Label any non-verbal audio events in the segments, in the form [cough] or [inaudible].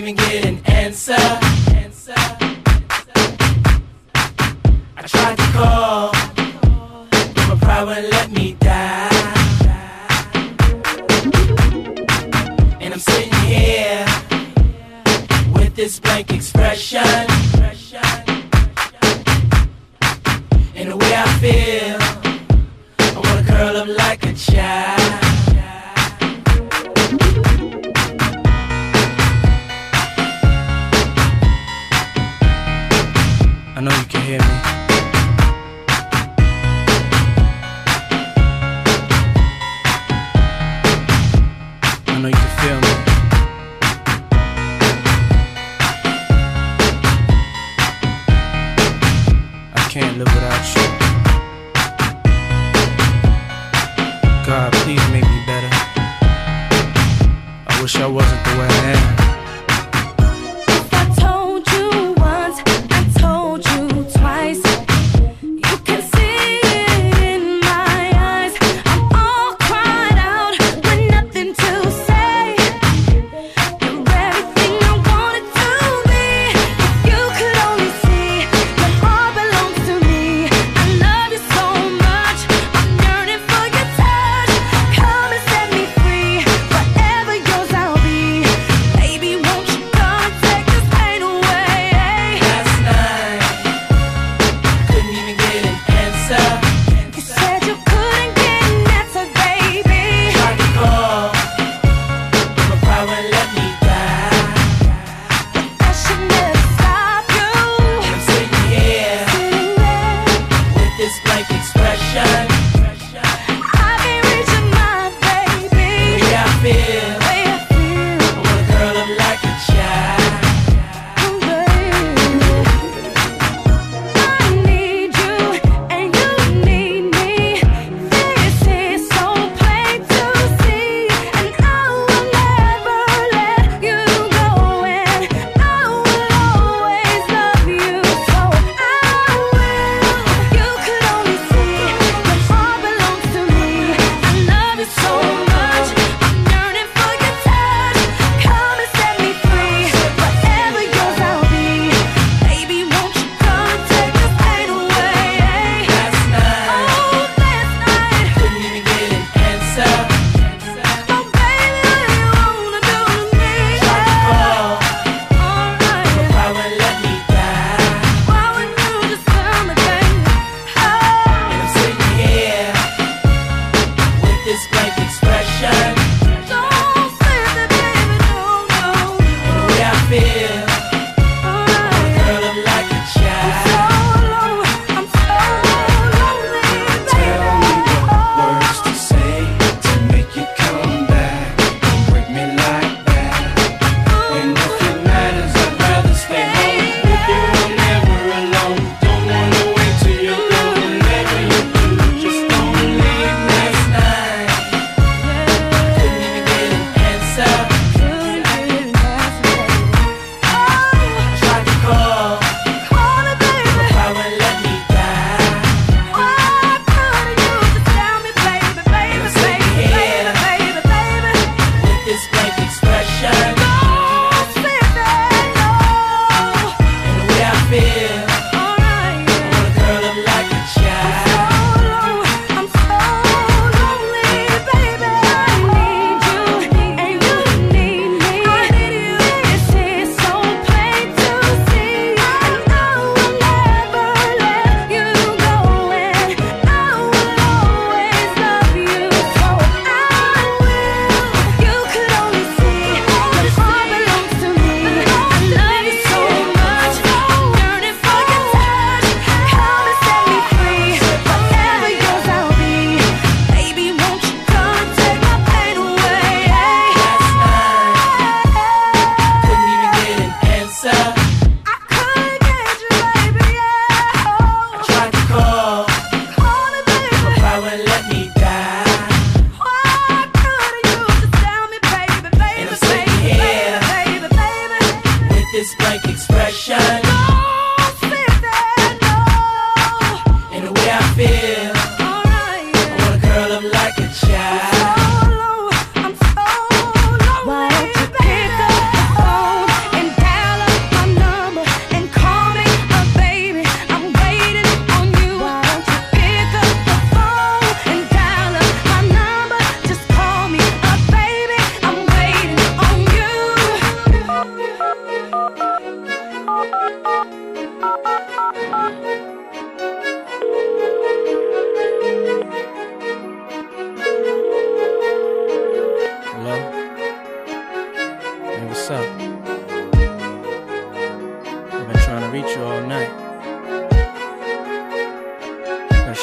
even get an answer.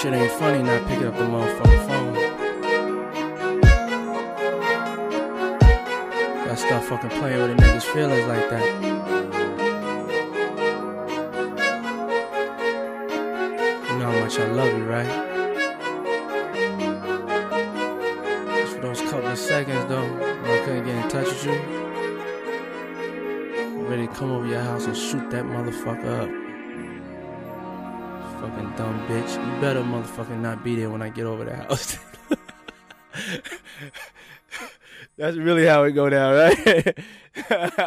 Shit ain't funny not picking up the motherfucking phone. Gotta stop fucking playing with a nigga's feelings like that. You know how much I love you, right? Just for those couple of seconds though, when I couldn't get in touch with you. I'm ready to come over your house and shoot that motherfucker up. Dumb bitch. You better motherfucking not be there when I get over the house. [laughs] That's really how it go down, right? [laughs]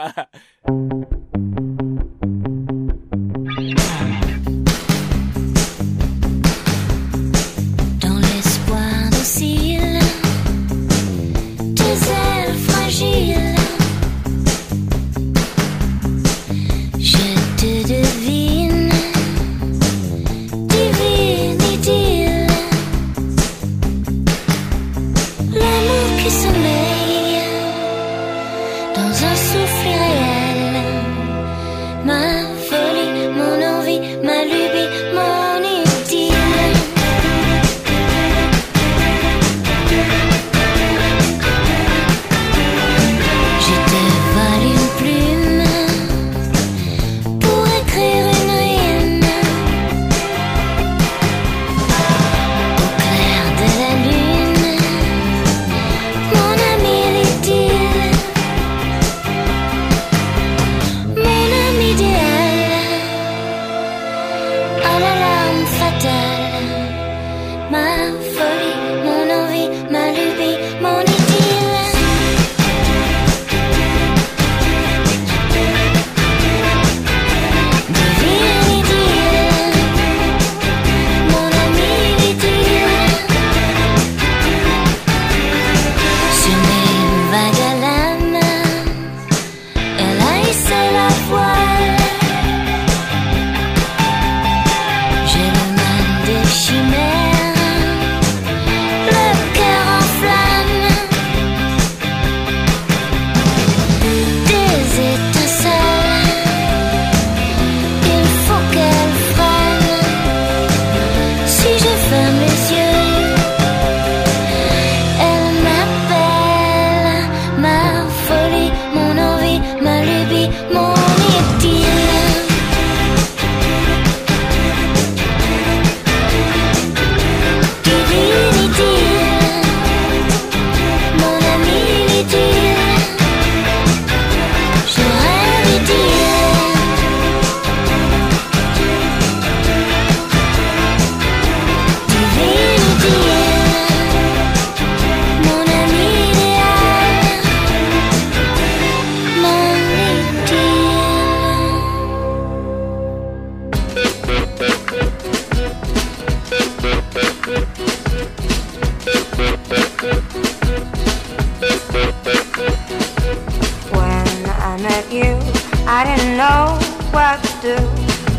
I didn't know what to do.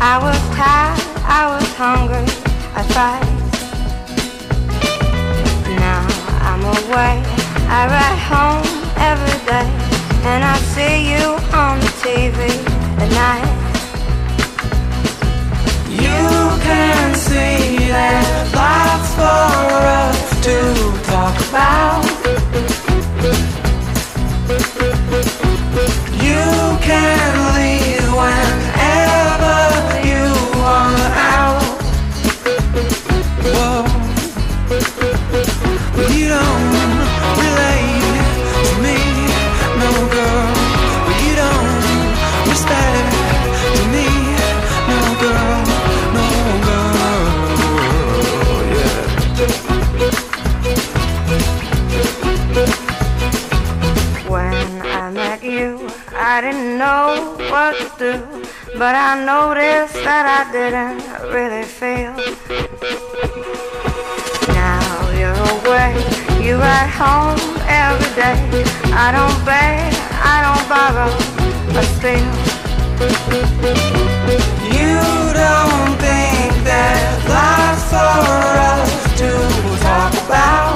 I was tired, I was hungry, I fight. Now I'm away, I ride home every day, and I see you on the TV at night. You can see that lots for us to talk about. Can leave I didn't know what to do, but I noticed that I didn't really feel. Now you're away, you're at home every day. I don't beg, I don't borrow, but still. You don't think that life's for us to talk about.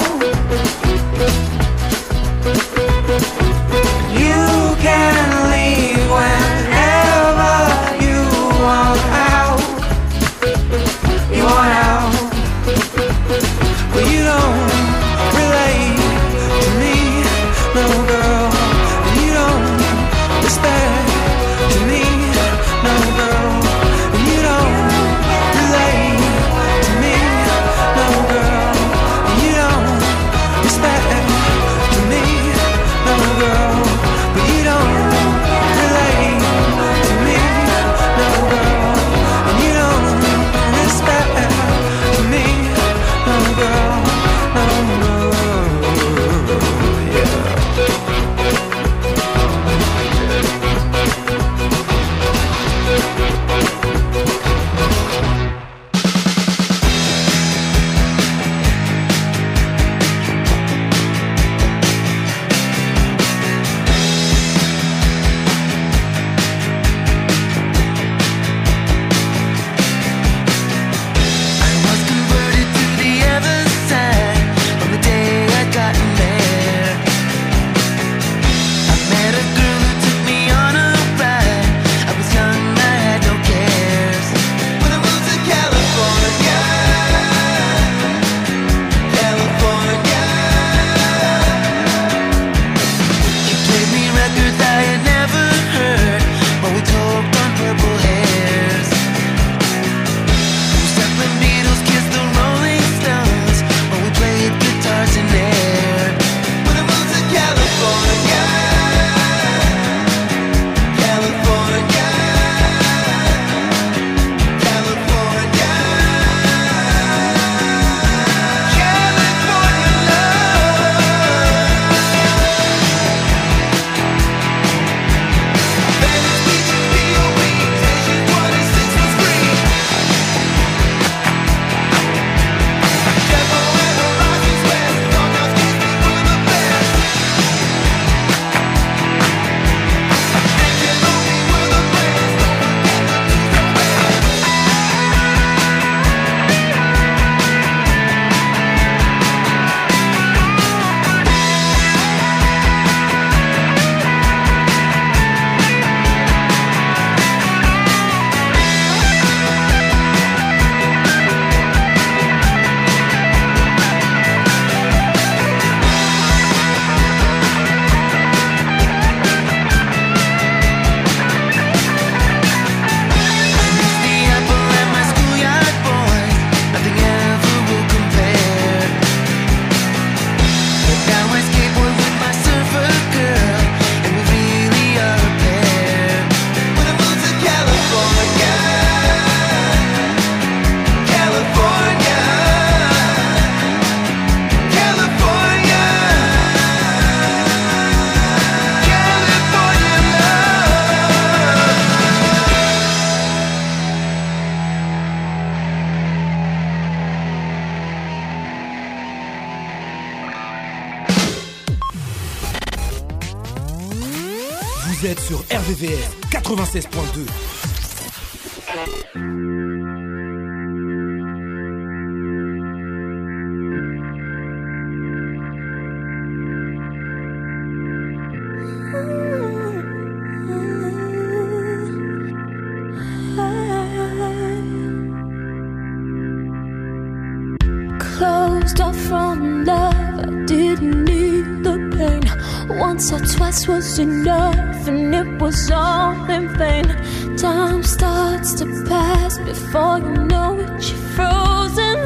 before you know it, you're frozen.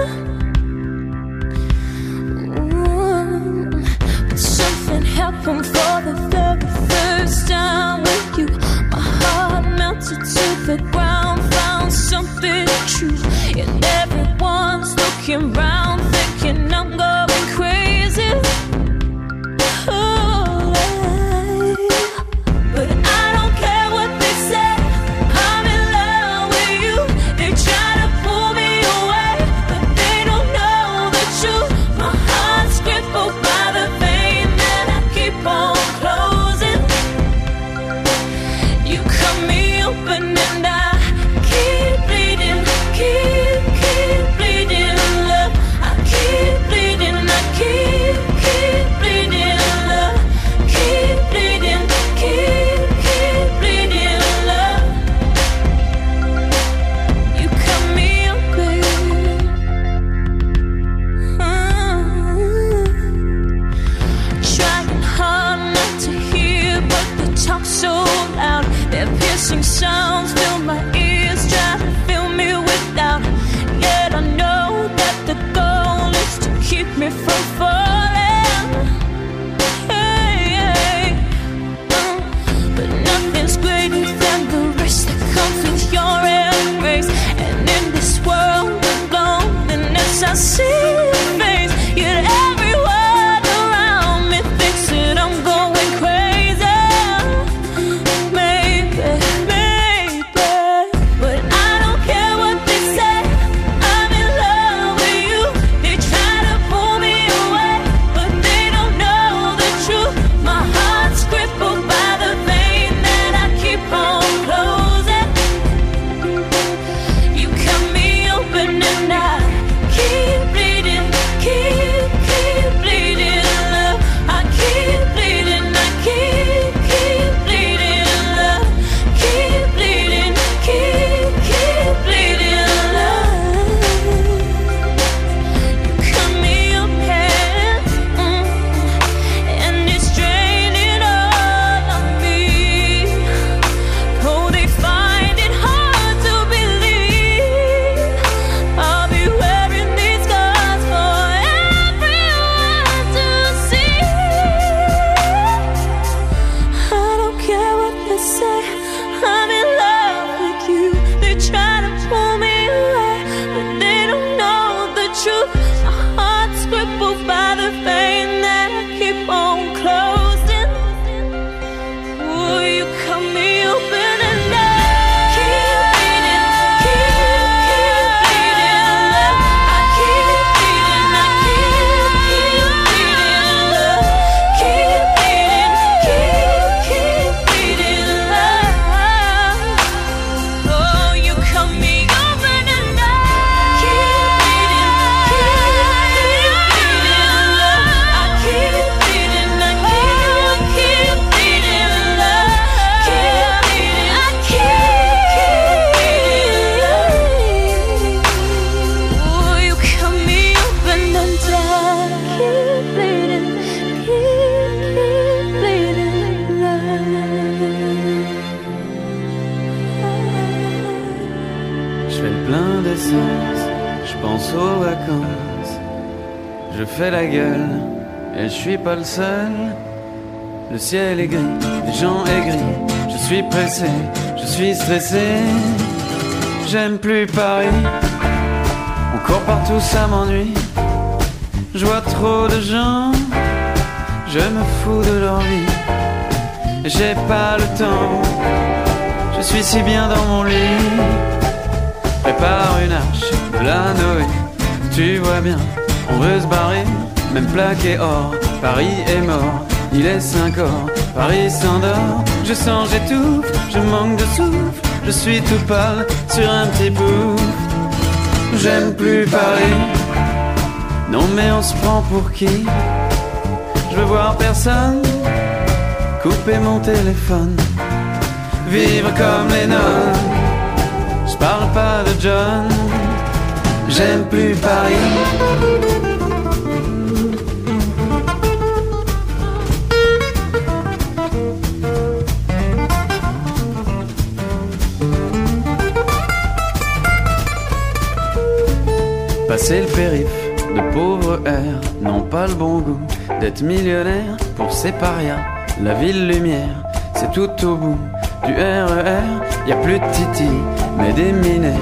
Mm. But something happened for the very first time with you. My heart melted to the ground, found something true, and everyone's looking. Right je pense aux vacances. Je fais la gueule, et je suis pas le seul. Le ciel est gris, les gens aigris. Je suis pressé, je suis stressé. J'aime plus Paris. On court partout, ça m'ennuie. Je vois trop de gens, je me fous de leur vie. J'ai pas le temps, je suis si bien dans mon lit. Prépare une arche, de la Noé. Tu vois bien, on veut se barrer, même plaqué or. Paris est mort, il est 5 heures. Paris s'endort, je sens, j'étouffe, je manque de souffle. Je suis tout pâle sur un petit bout. J'aime plus Paris. Non, mais on se prend pour qui? Je veux voir personne. Couper mon téléphone. Vivre comme les nonnes. Parle pas de John, j'aime plus Paris. Passer le périph' de pauvres airs n'ont pas le bon goût d'être millionnaire pour ces parias. La ville lumière, c'est tout au bout du RER. Y a plus de titi, mais minets.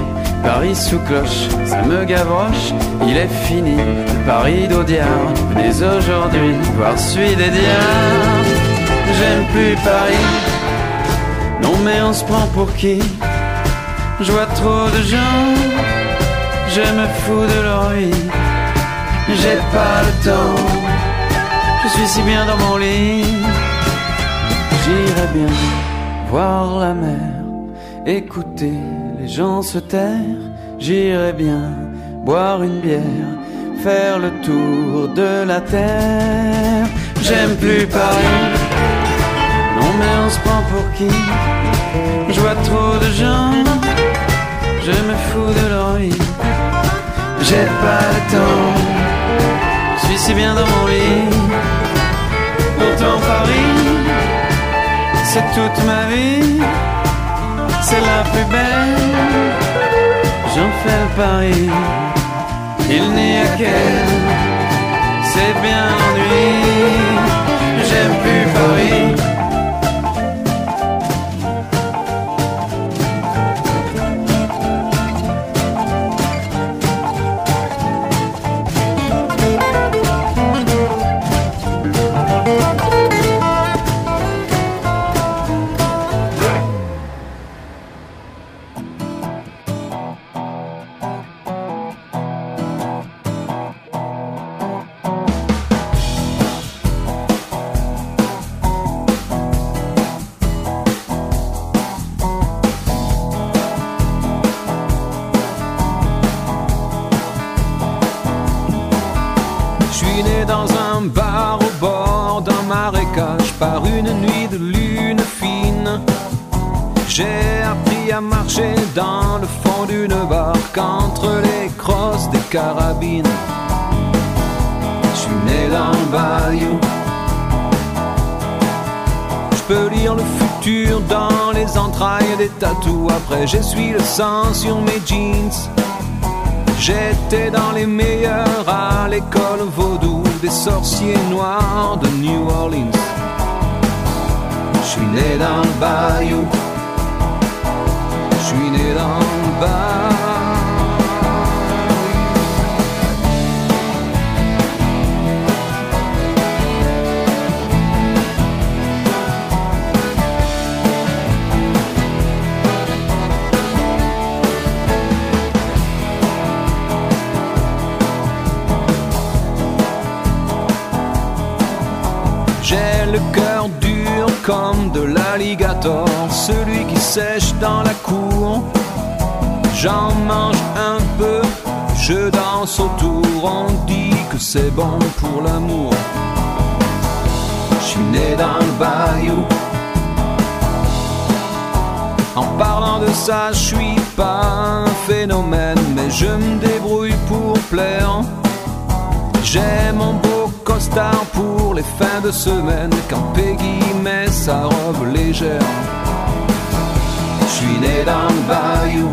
Paris sous cloche, ça me gavroche. Il est fini, Paris d'Audiard. Venez aujourd'hui voir celui des diables. J'aime plus Paris. Non mais on se prend pour qui? Je vois trop de gens. Je me fous de leur vie. J'ai pas le temps. Je suis si bien dans mon lit. J'irai bien voir la mer, écouter gens se taire. J'irai bien boire une bière, faire le tour de la terre. J'aime plus Paris. Non mais on se prend pour qui? Je vois trop de gens. Je me fous de leur vie. J'ai pas le temps. Je suis si bien dans mon lit. Pourtant Paris, c'est toute ma vie. C'est la plus belle. J'en fais le pari. Il n'y a qu'elle. C'est bien l'ennui. J'aime plus Paris. Carabines. Je suis né dans le bayou. Je peux lire le futur dans les entrailles des tatous. Après, j'essuie le sang sur mes jeans. J'étais dans les meilleurs à l'école vaudou des sorciers noirs de New Orleans. Je suis né dans le bayou. Je suis né dans le bayou. Comme de l'alligator, celui qui sèche dans la cour. J'en mange un peu, je danse autour, on dit que c'est bon pour l'amour. Je suis né dans le bayou. En parlant de ça, je suis pas un phénomène, mais je me débrouille pour plaire. J'ai mon beau costard pour les fins de semaine quand Peggy met sa robe légère. Je suis né dans le bayou.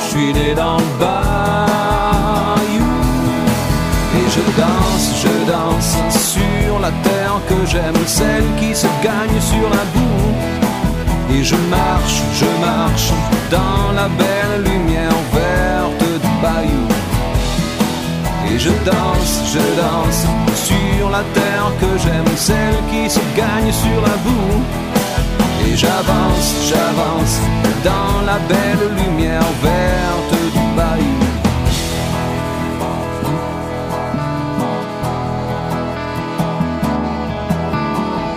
Je suis né dans le bayou. Et je danse, je danse sur la terre que j'aime, celle qui se gagne sur la boue. Et je marche, je marche dans la belle lumière verte du bayou. Et je danse, je danse sur la terre que j'aime, celle qui se gagne sur la boue. Et j'avance, j'avance dans la belle lumière verte du bayou.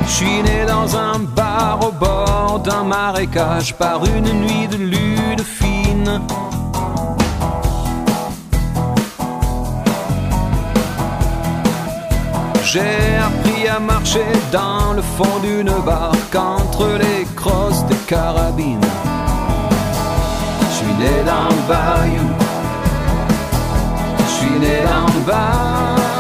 Je suis né dans un bar au bord d'un marécage par une nuit de lune fine. J'ai appris à marcher dans le fond d'une barque entre les crosses des carabines. Je suis né dans le bayou. Je suis né dans le bayou.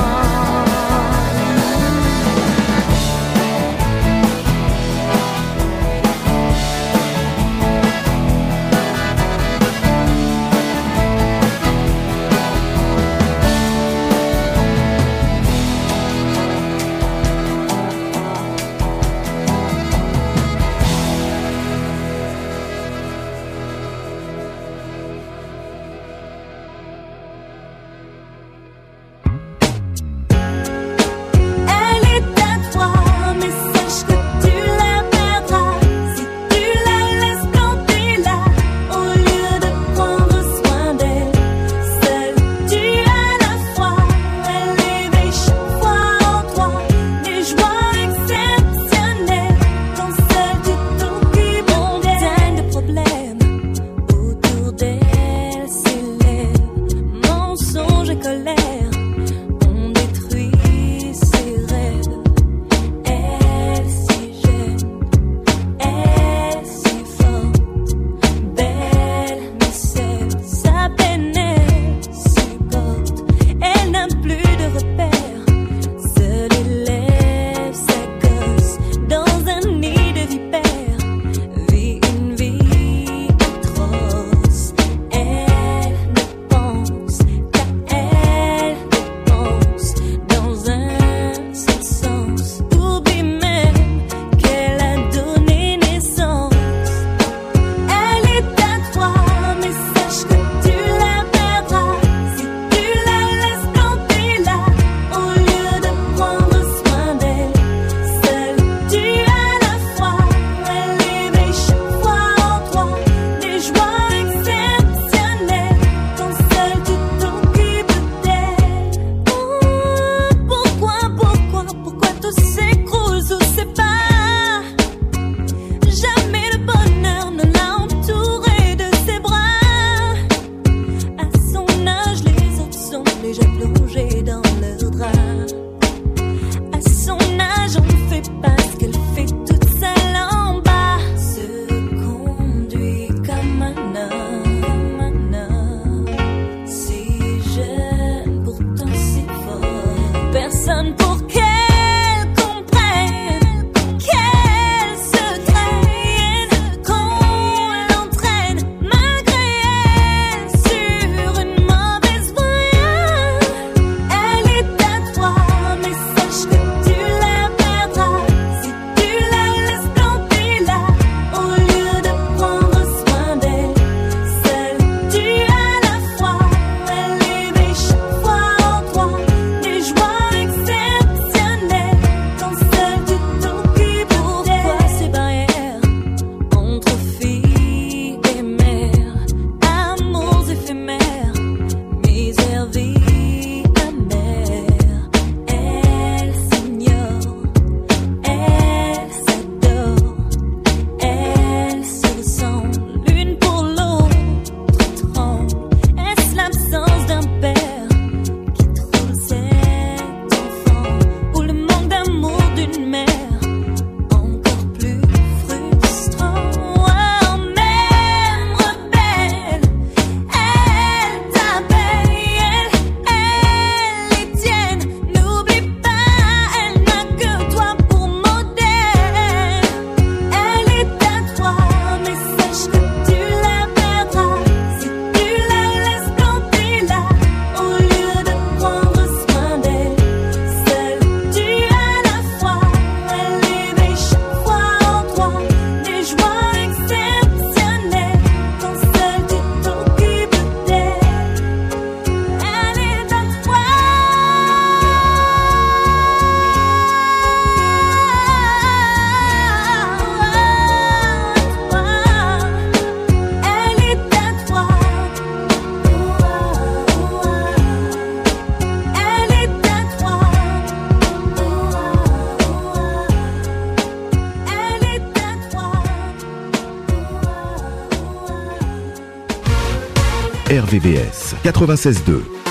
RVVS 96.2.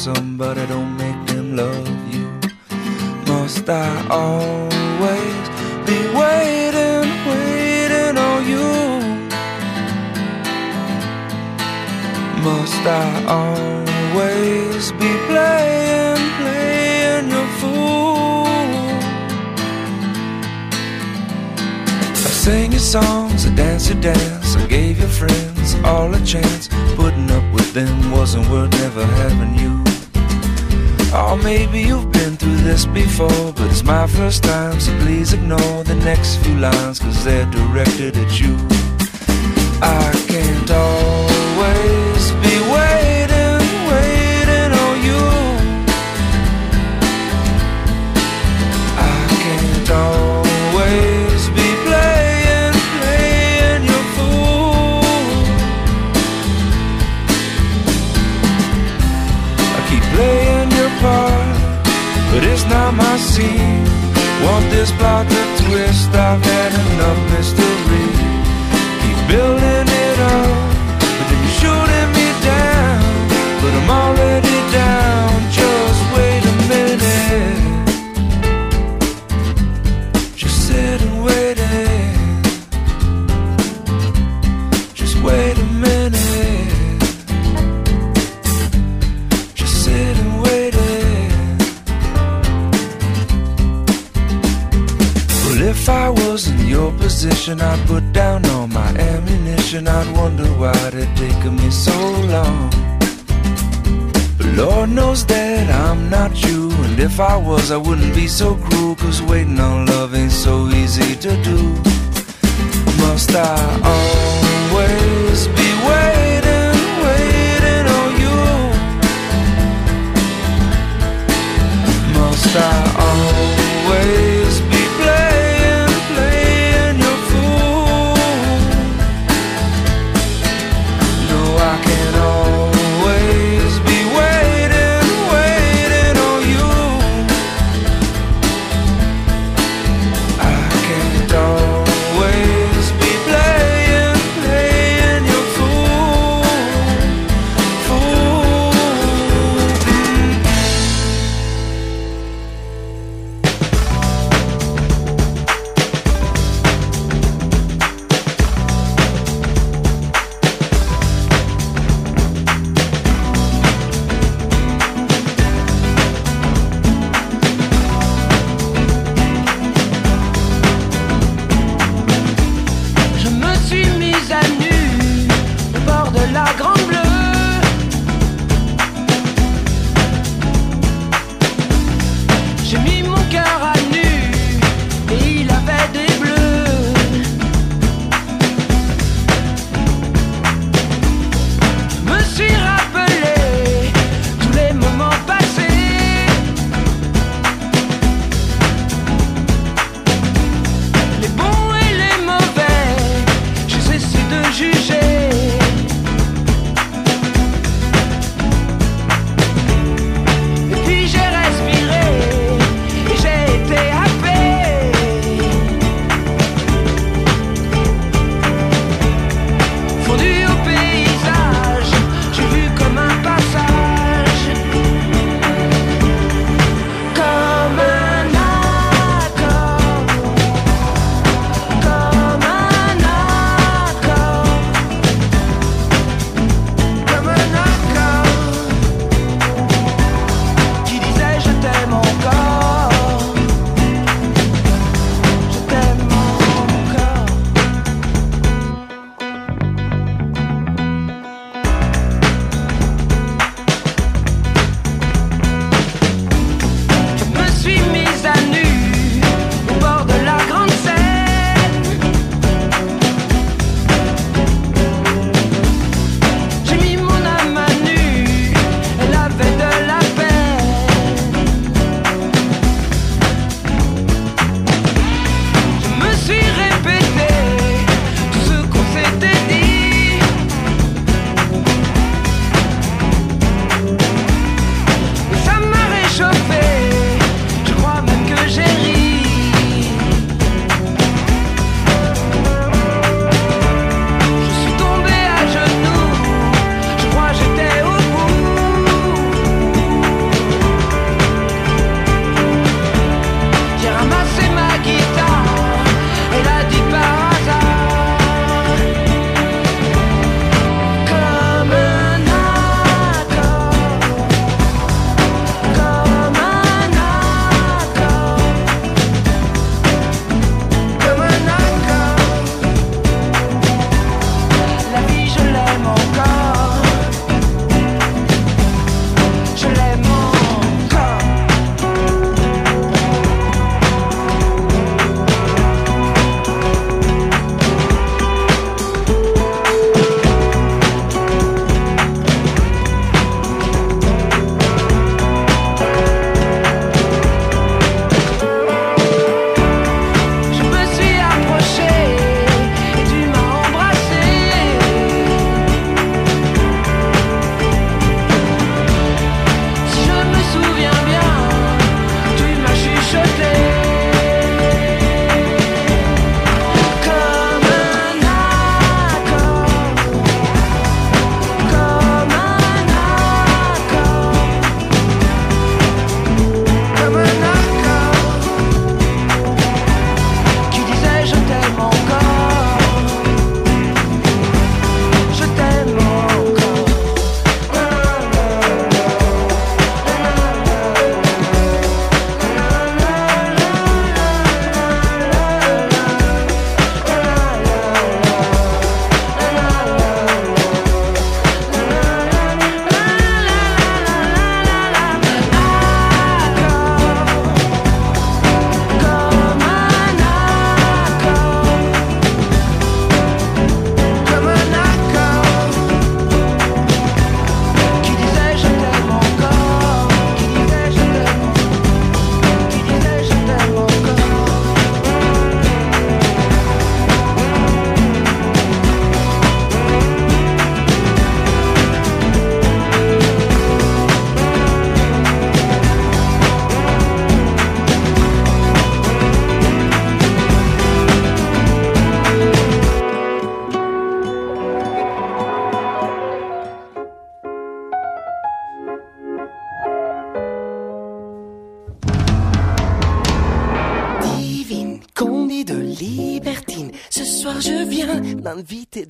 somebody Cause I wouldn't be so cruel Cause waiting on love ain't so easy to do. Must I always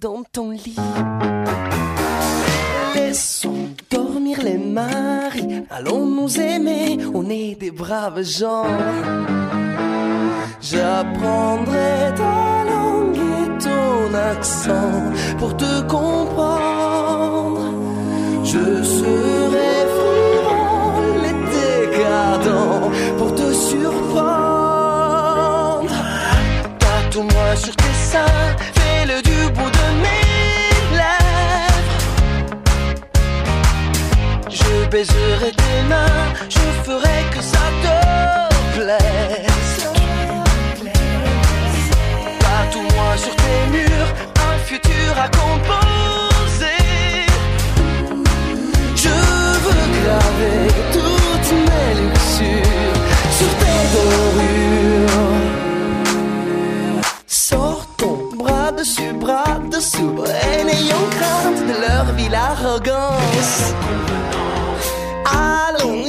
dans ton lit. Laissons dormir les maris, allons nous aimer, on est des braves gens. J'apprendrai ta langue et ton accent pour te comprendre. Je serai frivole et décadent pour te surprendre. Tatoue-moi sur tes seins, baiserai tes mains, je ferai que ça te plaise. Tatoue-moi sur tes murs un futur à composer. Je veux graver toutes mes luxures sur tes dorures. Sors ton bras dessus, bras dessous, et n'ayons crainte de leur ville arrogance.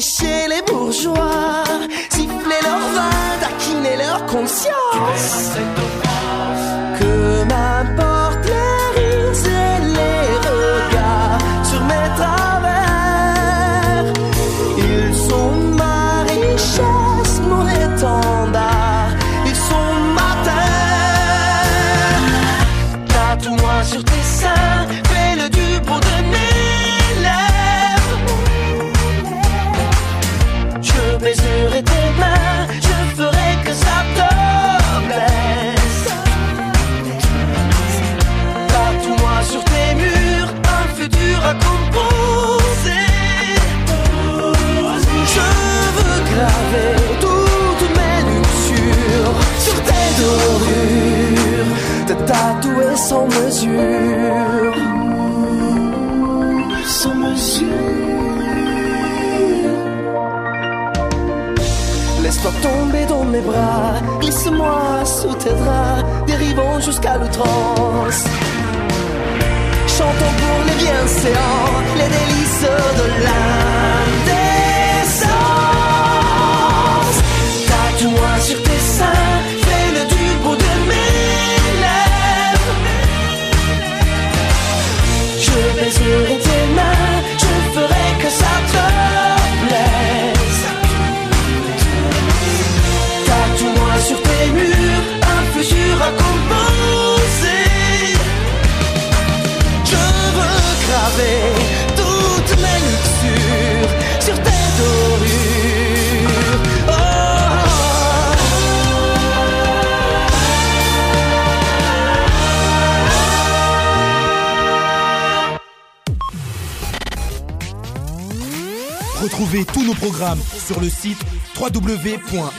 Chez les bourgeois, siffler leur vin, taquiner leur conscience. Mes bras, glisse-moi sous tes draps, dérivons jusqu'à l'outrance. Chantons pour les bienséants, les délices de l'indécence. Graver toutes mes luxures sur tes dorures. Oh. Retrouvez tous nos programmes sur le site www.rvvs.fr.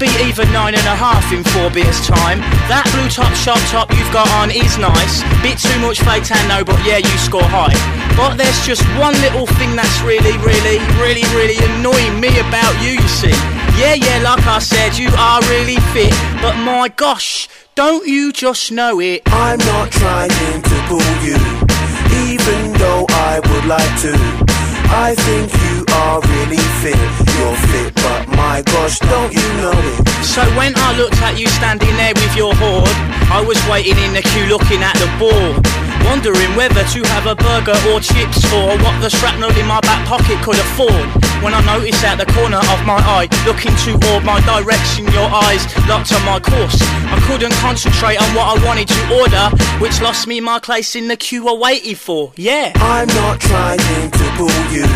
Maybe even nine and a half in four beers time. That blue top sharp top you've got on is nice. Bit too much fake tan though, but yeah, you score high. But there's just one little thing that's really, really, really, really annoying me about you, you see. Yeah, yeah, like I said, you are really fit. But my gosh, don't you just know it? I'm not trying to pull you, even though I would like to. I think you are really fit. You're fit, but my gosh, don't you know it? So when I looked at you standing there with your hoard, I was waiting in the queue looking at the board. Wondering whether to have a burger or chips or what the shrapnel in my back pocket could afford. When I noticed at the corner of my eye, looking toward my direction, your eyes locked on my course. I couldn't concentrate on what I wanted to order, which lost me my place in the queue I waited for. Yeah. I'm not trying to pull you,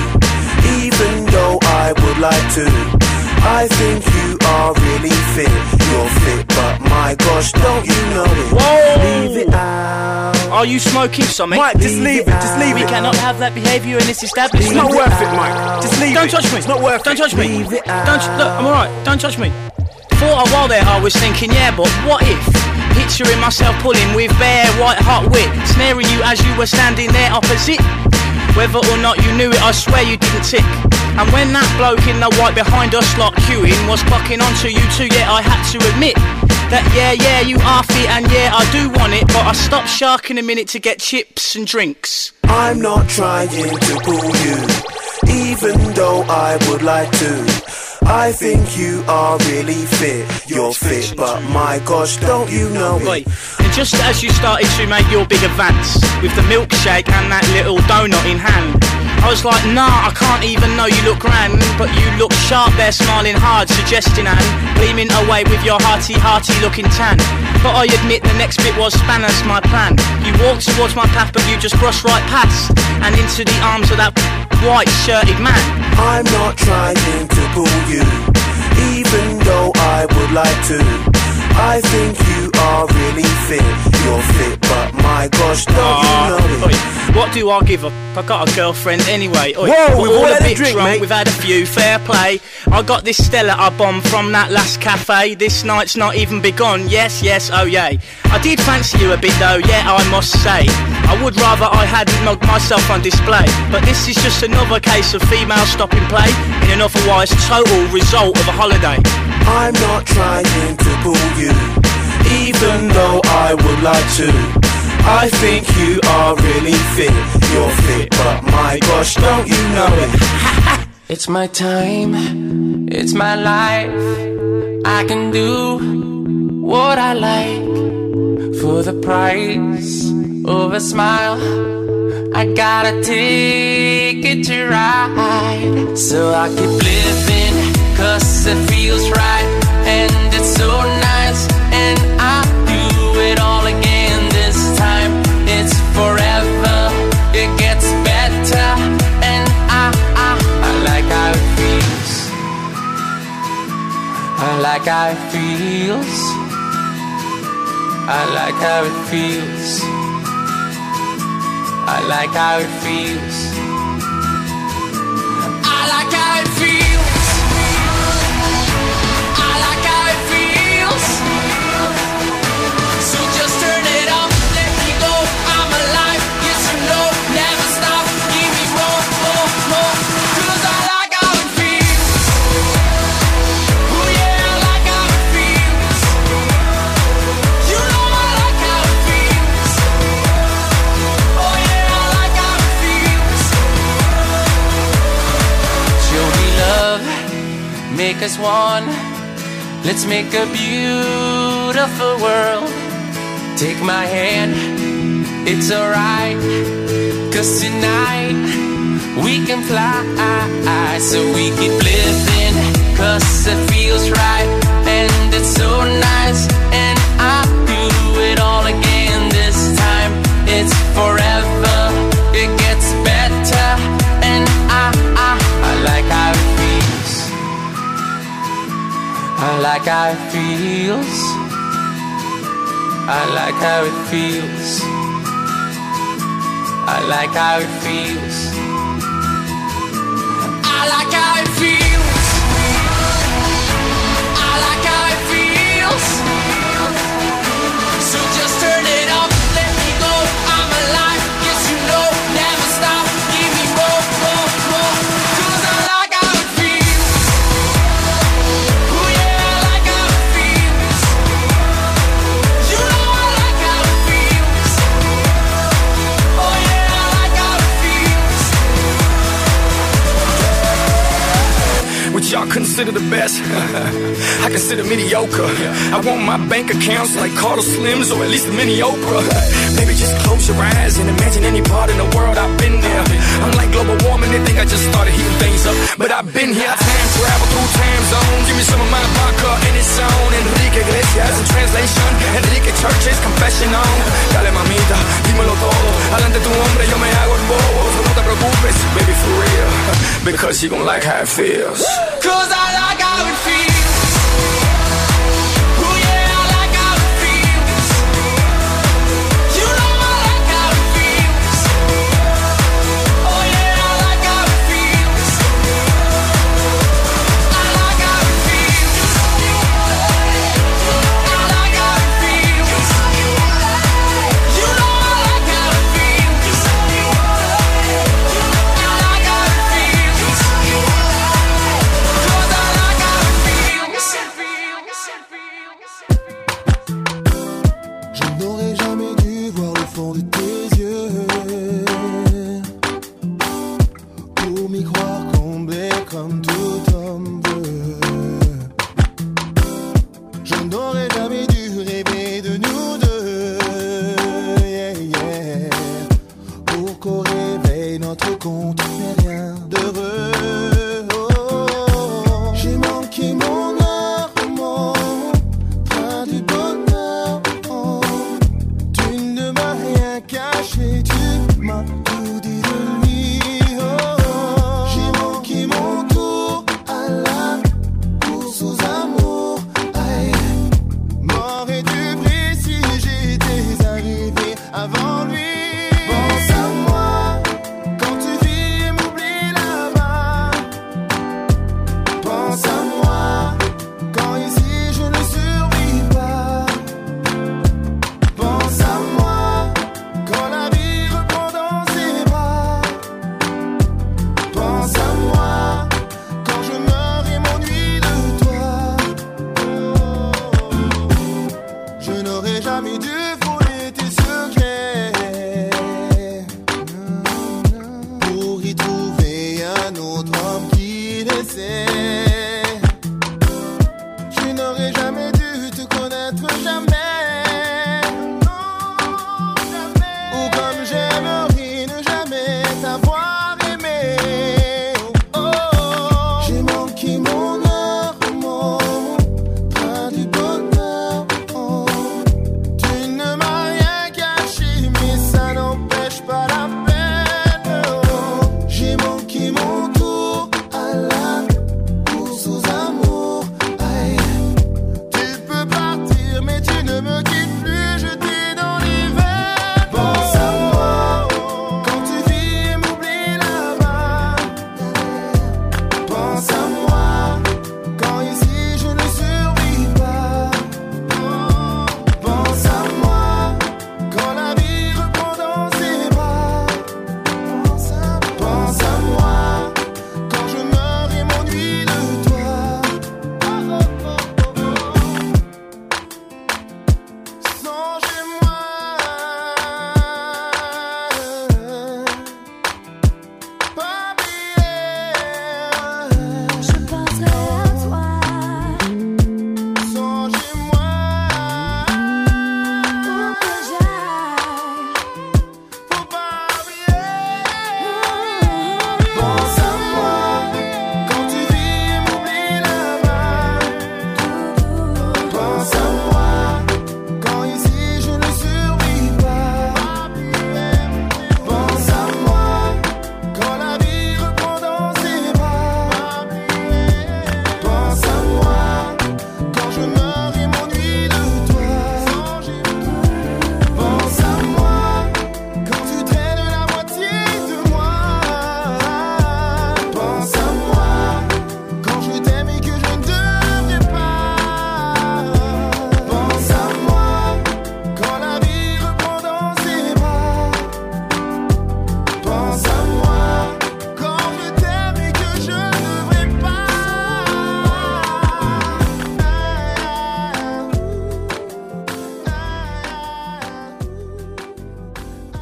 even though I would like to. I think you are really fit. You're fit, but my gosh, don't you know it? Whoa! Leave it out. Are you smoking something? Mike, just leave it, just leave We it. We cannot have that behaviour in this establishment. It's not worth it, Mike. Just leave it. Don't it. touch me. It's not worth Don't it. touch me. Leave it Don't. Look, I'm alright. Don't touch me. For a while there, I was thinking, yeah, but what if? Picturing myself pulling with bare white hot wit, snaring you as you were standing there opposite. Whether or not you knew it, I swear you didn't tick. And when that bloke in the white behind us lot queuing was clocking onto you too, yeah, I had to admit that yeah, yeah, you are fit and yeah, I do want it, but I stopped sharking a minute to get chips and drinks. I'm not trying to pull you, even though I would like to. I think you are really fit. You're fit, but my gosh, don't you know it? And just as you started to make your big advance with the milkshake and that little donut in hand, I was like, nah, I can't even know you look grand, but you look sharp there, smiling hard, suggesting and gleaming away with your hearty, hearty looking tan. But I admit the next bit was spanners my plan. You walked towards my path, but you just brushed right past and into the arms of that white shirted man. I'm not trying to pull you, even though I would like to. I think you are really fit. You're fit, but my gosh, don't you know Ah, it? what do I give a? I got a girlfriend anyway. Oi, Whoa, we've all a had a bit drink, drunk. mate. We've had a few. Fair play. I got this Stella I bombed from that last cafe. This night's not even begun. Yes, yes, oh yay. I did fancy you a bit though. Yeah, I must say. I would rather I hadn't mugged myself on display. But this is just another case of female stopping play in an otherwise total result of a holiday. I'm not trying to pull you, even though I would like to. I think you are really fit. You're fit, but my gosh, don't you know it? [laughs] It's my time, it's my life. I can do what I like for the price of a smile. I got a ticket to ride, so I keep living, cause it feels right, and it's so nice, like how it feels. I like how it feels. I like how it feels. Make us one. Let's make a beautiful world. Take my hand, it's alright. Cause tonight we can fly. So we keep living, cause it feels right. And it's so nice. And I do it all again this time. It's forever, like how it feels. I like how it feels. I like how it feels. I like how it feels. Consider the best. [laughs] I consider mediocre. I want my bank accounts like Carlos Slims or at least a mini Oprah. [laughs] Maybe just close your eyes and imagine any part in the world I've been there. I'm like global warming, they think I just started heating things up. But I've been here, travel through time zones. Give me some of my vodka in its own. Enrique Iglesias in translation. Enrique Church's confession on. Dale mamita, dímelo todo. Adelante tu hombre, yo me hago el bobo. So no te preocupes, baby, for real. [laughs] Because you gon' like how it feels. Cause I like